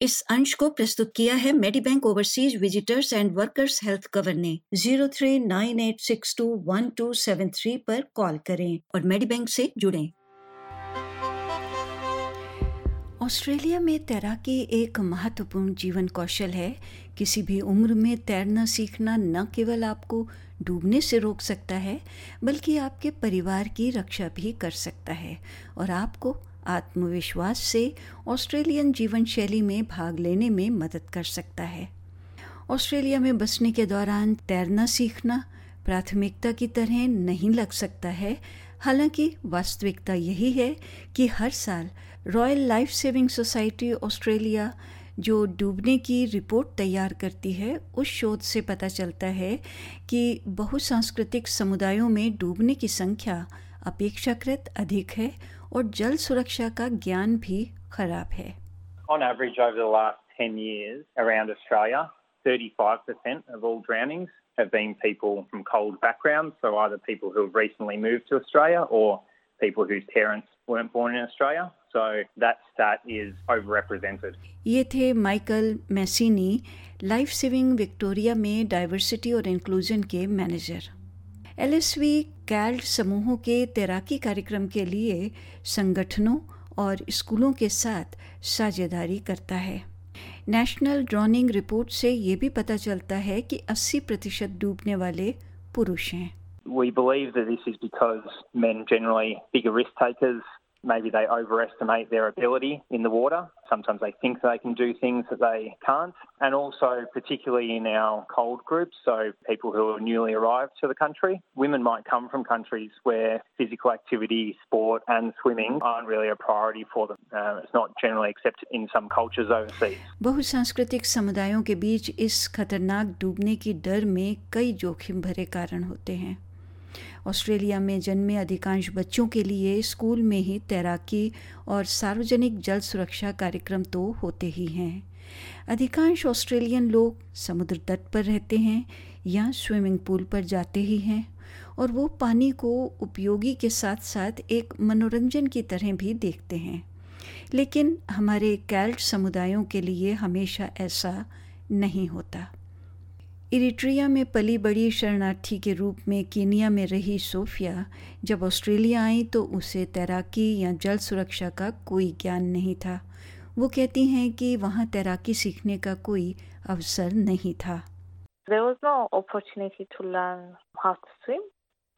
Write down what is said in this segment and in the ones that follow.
इस अंश को प्रस्तुत किया है Medibank overseas visitors and workers health cover ने zero three nine eight six two one two seven three पर कॉल करें और मेडी बैंक से जुड़ें। ऑस्ट्रेलिया में तैराकी एक महत्वपूर्ण जीवन कौशल है। किसी भी उम्र में तैरना सीखना न केवल आपको डूबने से रोक सकता है, बल्कि आपके परिवार की रक्षा भी कर सकता है और आपको आत्मविश्वास से ऑस्ट्रेलियन जीवन शैली में भाग लेने में मदद कर सकता है। ऑस्ट्रेलिया में बसने के दौरान तैरना सीखना प्राथमिकता की तरह नहीं लग सकता है। हालाँकि वास्तविकता यही है कि हर साल royal life saving society Australia, जो डूबने की रिपोर्ट तैयार करती है, उस शोध से पता चलता है कि बहुसांस्कृतिक समुदायों में डूबने की संख्या अपेक्षाकृत अधिक है और जल सुरक्षा का ज्ञान भी खराब है On average, over the last 10 years around Australia, 35% of all drownings have been people from cold backgrounds, so either people who have recently moved to Australia or people whose parents weren't born in Australia. So that stat is overrepresented. ये थे Michael Massini life saving Victoria में diversity और inclusion के manager LSV CALD समूहों के तैराकी कार्यक्रम के लिए संगठनों और स्कूलों के साथ साझेदारी करता है। नेशनल ड्रॉनिंग रिपोर्ट से ये भी पता चलता है कि 80 प्रतिशत डूबने वाले पुरुष हैं। We believe that this is because men generally bigger risk takers Maybe they overestimate their ability in the water. Sometimes they think they can do things that they can't. And also, particularly in our cold groups, so people who are newly arrived to the country, women might come from countries where physical activity, sport, and swimming aren't really a priority for them. Uh, it's not generally accepted in some cultures overseas. बहुसांस्कृतिक समुदायों के बीच इस खतरनाक डूबने की डर में कई जोखिम भरे कारण होते हैं ऑस्ट्रेलिया में जन्मे अधिकांश बच्चों के लिए स्कूल में ही तैराकी और सार्वजनिक जल सुरक्षा कार्यक्रम तो होते ही हैं। अधिकांश ऑस्ट्रेलियन लोग समुद्र तट पर रहते हैं या स्विमिंग पूल पर जाते ही हैं और वो पानी को उपयोगी के साथ साथ एक मनोरंजन की तरह भी देखते हैं। लेकिन हमारे कैल्ट समुदायों के लिए हमेशा ऐसा नहीं होता। इरिट्रिया में पली बड़ी शरणार्थी के रूप में कीनिया में रही सोफिया जब ऑस्ट्रेलिया आई तो उसे तैराकी या जल सुरक्षा का कोई ज्ञान नहीं था वो कहती हैं कि वहाँ तैराकी सीखने का कोई अवसर नहीं था There was no opportunity to learn how to swim.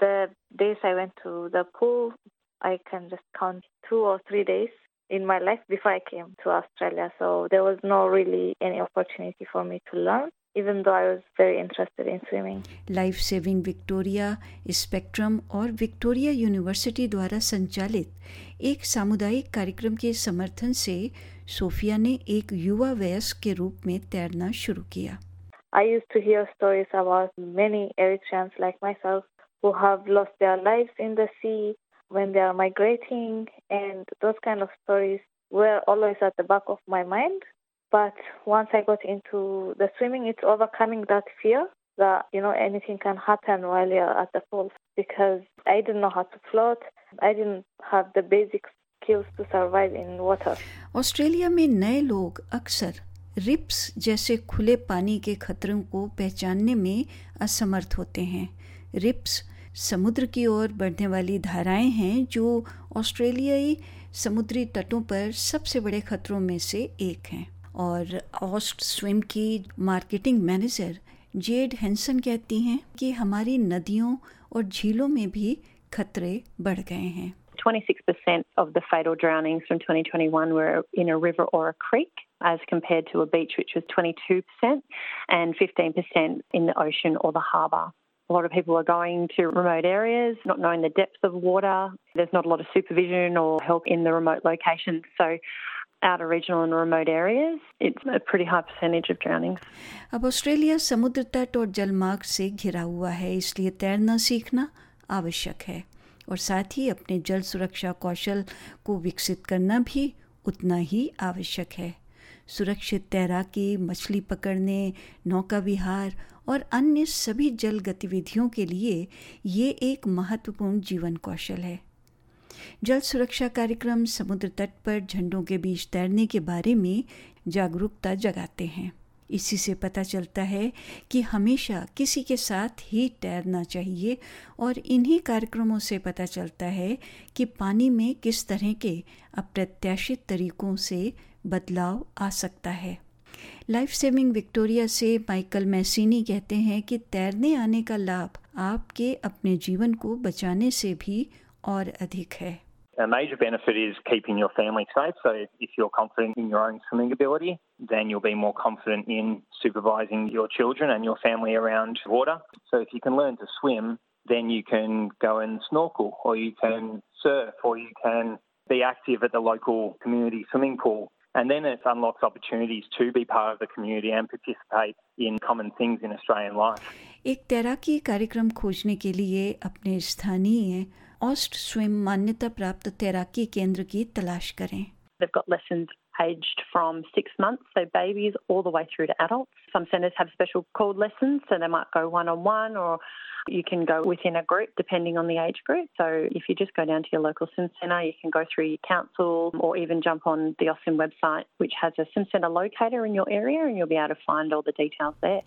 The days I went to the pool, I can just count two or three days in my life before I came to Australia. So there was no really any opportunity for me to learn. even though I was very interested in swimming. Life saving Victoria Spectrum और Victoria university द्वारा संचालित एक सामुदायिक कार्यक्रम के समर्थन से Sophia ने एक युवा वयस्क के रूप में तैरना शुरू किया I used to hear stories about many Eritreans like myself who have lost their lives in the sea when they are migrating, and those kind of stories were always at the back of my mind. But once I got into the swimming, it's overcoming that fear that, you know, anything can happen while you're at the pool because I didn't know how to float. I didn't have the basic skills to survive in water. Australia में नए लोग अक्सर ribs जैसे खुले पानी के खतरों को पहचानने में असमर्थ होते हैं रिप्स समुद्र की ओर बढ़ने वाली धाराएँ हैं जो ऑस्ट्रेलियाई समुद्री तटों पर सबसे बड़े खतरों में से एक हैं और ऑस्ट स्विम की मार्केटिंग मैनेजर जेड हेंसन कहती हैं कि हमारी नदियों और झीलों में भी खतरे बढ़ गए हैं 26% of the fatal drownings from 2021 were in a river or a creek, as compared to a beach, which was 22%, and 15% in the ocean or the harbour. A lot of people are going to remote areas, not knowing the depth of water. There's not a lot of supervision or help in the remote locations. So outer and remote areas, it's a pretty high percentage of drownings. अब Australia समुद्र तट और जलमार्ग से घिरा हुआ है इसलिए तैरना सीखना आवश्यक है। और साथ ही अपने जल सुरक्षा कौशल को विकसित करना भी उतना ही आवश्यक है। सुरक्षित तैराकी मछली पकड़ने नौका विहार और अन्य सभी जल गतिविधियों के लिए ये एक महत्वपूर्ण जीवन कौशल है। जल सुरक्षा कार्यक्रम समुद्र तट पर झंडों के बीच तैरने के बारे में जागरूकता जगाते हैं। इसी से पता चलता है कि हमेशा किसी के साथ ही तैरना चाहिए और इन्हीं कार्यक्रमों से पता चलता है कि पानी में किस तरह के अप्रत्याशित तरीकों से बदलाव आ सकता है। लाइफ सेविंग विक्टोरिया से माइकल मैसीनी कहते हैं कि तैरने आने का लाभ आपके अपने जीवन को बचाने से भी और अधिक है A major benefit is keeping your family safe. So, if you're confident in your own swimming ability, then you'll be more confident in supervising your children and your family around water. So, if you can learn to swim, then you can go and snorkel, or you can surf, or you can be active at the local community swimming pool. And then it unlocks opportunities to be part of the community and participate in common things in Australian life. एक तैराकी कार्यक्रम खोजने के लिए अपने स्थानीय ऑस्ट swim मान्यता प्राप्त तैराकी केंद्र की तलाश करें They've got lessons aged from six months, so babies all the way through to adults. Some centres have special called lessons, so they might go one on one or you can go within a group depending on the age group. So if you just go down to your local swim centre, you can go through your council or even jump on the Austin website, which has a swim centre locator in your area, and you'll be able to find all the details there.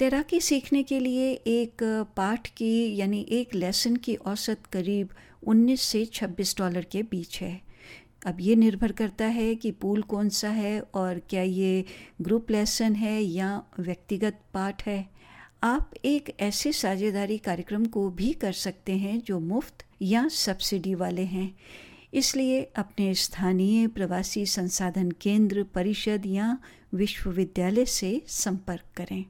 तैराकी सीखने के लिए एक पाठ की, यानी एक lesson की औसत करीब 19 से 26 डॉलर के बीच है। अब ये निर्भर करता है कि पूल कौन सा है और क्या ये ग्रुप लेसन है या व्यक्तिगत पाठ है। आप एक ऐसे साझेदारी कार्यक्रम को भी कर सकते हैं जो मुफ़्त या सब्सिडी वाले हैं। इसलिए अपने स्थानीय प्रवासी संसाधन केंद्र, परिषद या विश्वविद्यालय से संपर्क करें।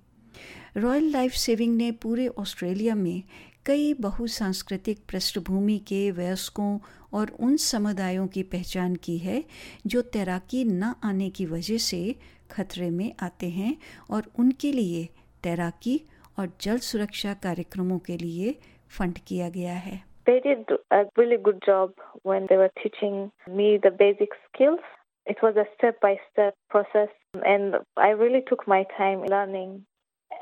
रॉयल लाइफ सेविंग ने पूरे ऑस्ट्रेलिया में कई बहुसांस्कृतिक पृष्ठभूमि के वयस्कों और उन समुदायों की पहचान की है जो तैराकी न आने की वजह से खतरे में आते हैं और उनके लिए तैराकी और जल सुरक्षा कार्यक्रमों के लिए फंड किया गया है They did a really good job when they were teaching me the basic skills. It was a step by step process, and I really took my time learning,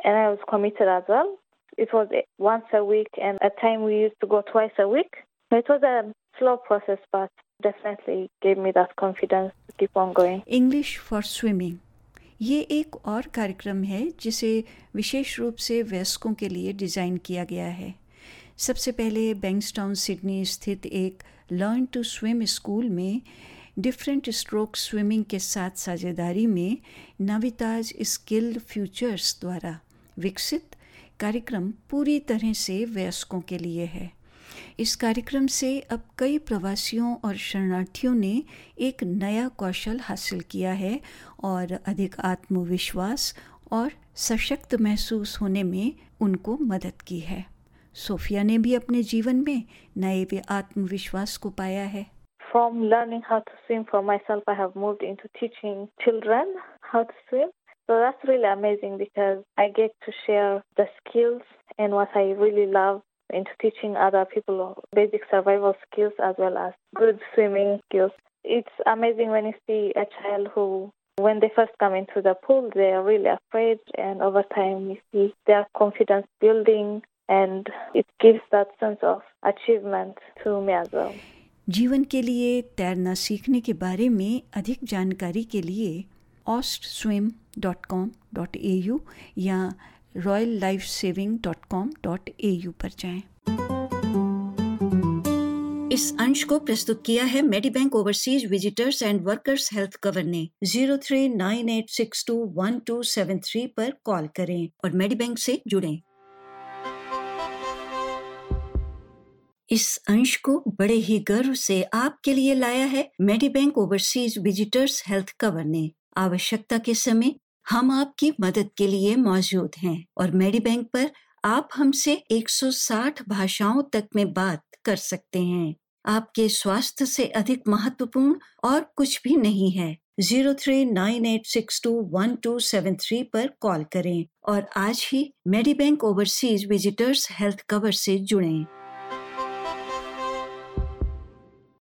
and I was committed as well. It was once a week, and at time we used to go twice a week. It was a slow process, but definitely gave me that confidence to keep on going. English for swimming ये एक और कार्यक्रम है जिसे विशेष रूप से वयस्कों के लिए डिज़ाइन किया गया है सबसे पहले बैंक्सटाउन सिडनी स्थित एक लर्न टू स्विम स्कूल में डिफरेंट स्ट्रोक स्विमिंग के साथ साझेदारी में नविताज स्किल फ्यूचर्स द्वारा विकसित कार्यक्रम पूरी तरह से वयस्कों के लिए है। इस कार्यक्रम से अब कई प्रवासियों और शरणार्थियों ने एक नया कौशल हासिल किया है और अधिक आत्मविश्वास और सशक्त महसूस होने में उनको मदद की है। सोफिया ने भी अपने जीवन में नए आत्मविश्वास को पाया है। From learning how to swim for myself, I have moved into teaching children how to swim. So that's really amazing because I get to share the skills and what I really love into teaching other people basic survival skills as well as good swimming skills. It's amazing when you see a child who, when they first come into the pool, they are really afraid, and over time you see their confidence building, and it gives that sense of achievement to me as well. जीवन के लिए तैरना सीखने के बारे में अधिक जानकारी के लिए Austswim dot com dot A U या royal life saving dot com dot A U पर जाएँ। इस अंश को प्रस्तुत किया है Medibank overseas visitors and workers health cover ने zero three nine eight six two one two seven three पर कॉल करें और मेडी बैंक से जुड़ें। इस अंश को बड़े ही गर्व से आपके लिए लाया है Medibank overseas visitors health cover ने। आवश्यकता के समय हम आपकी मदद के लिए मौजूद हैं और मेडी बैंक पर आप हमसे 160 भाषाओं तक में बात कर सकते हैं। आपके स्वास्थ्य से अधिक महत्वपूर्ण और कुछ भी नहीं है। Zero three nine eight six two one two seven three पर कॉल करें और आज ही Medibank overseas visitors health cover से जुड़ें।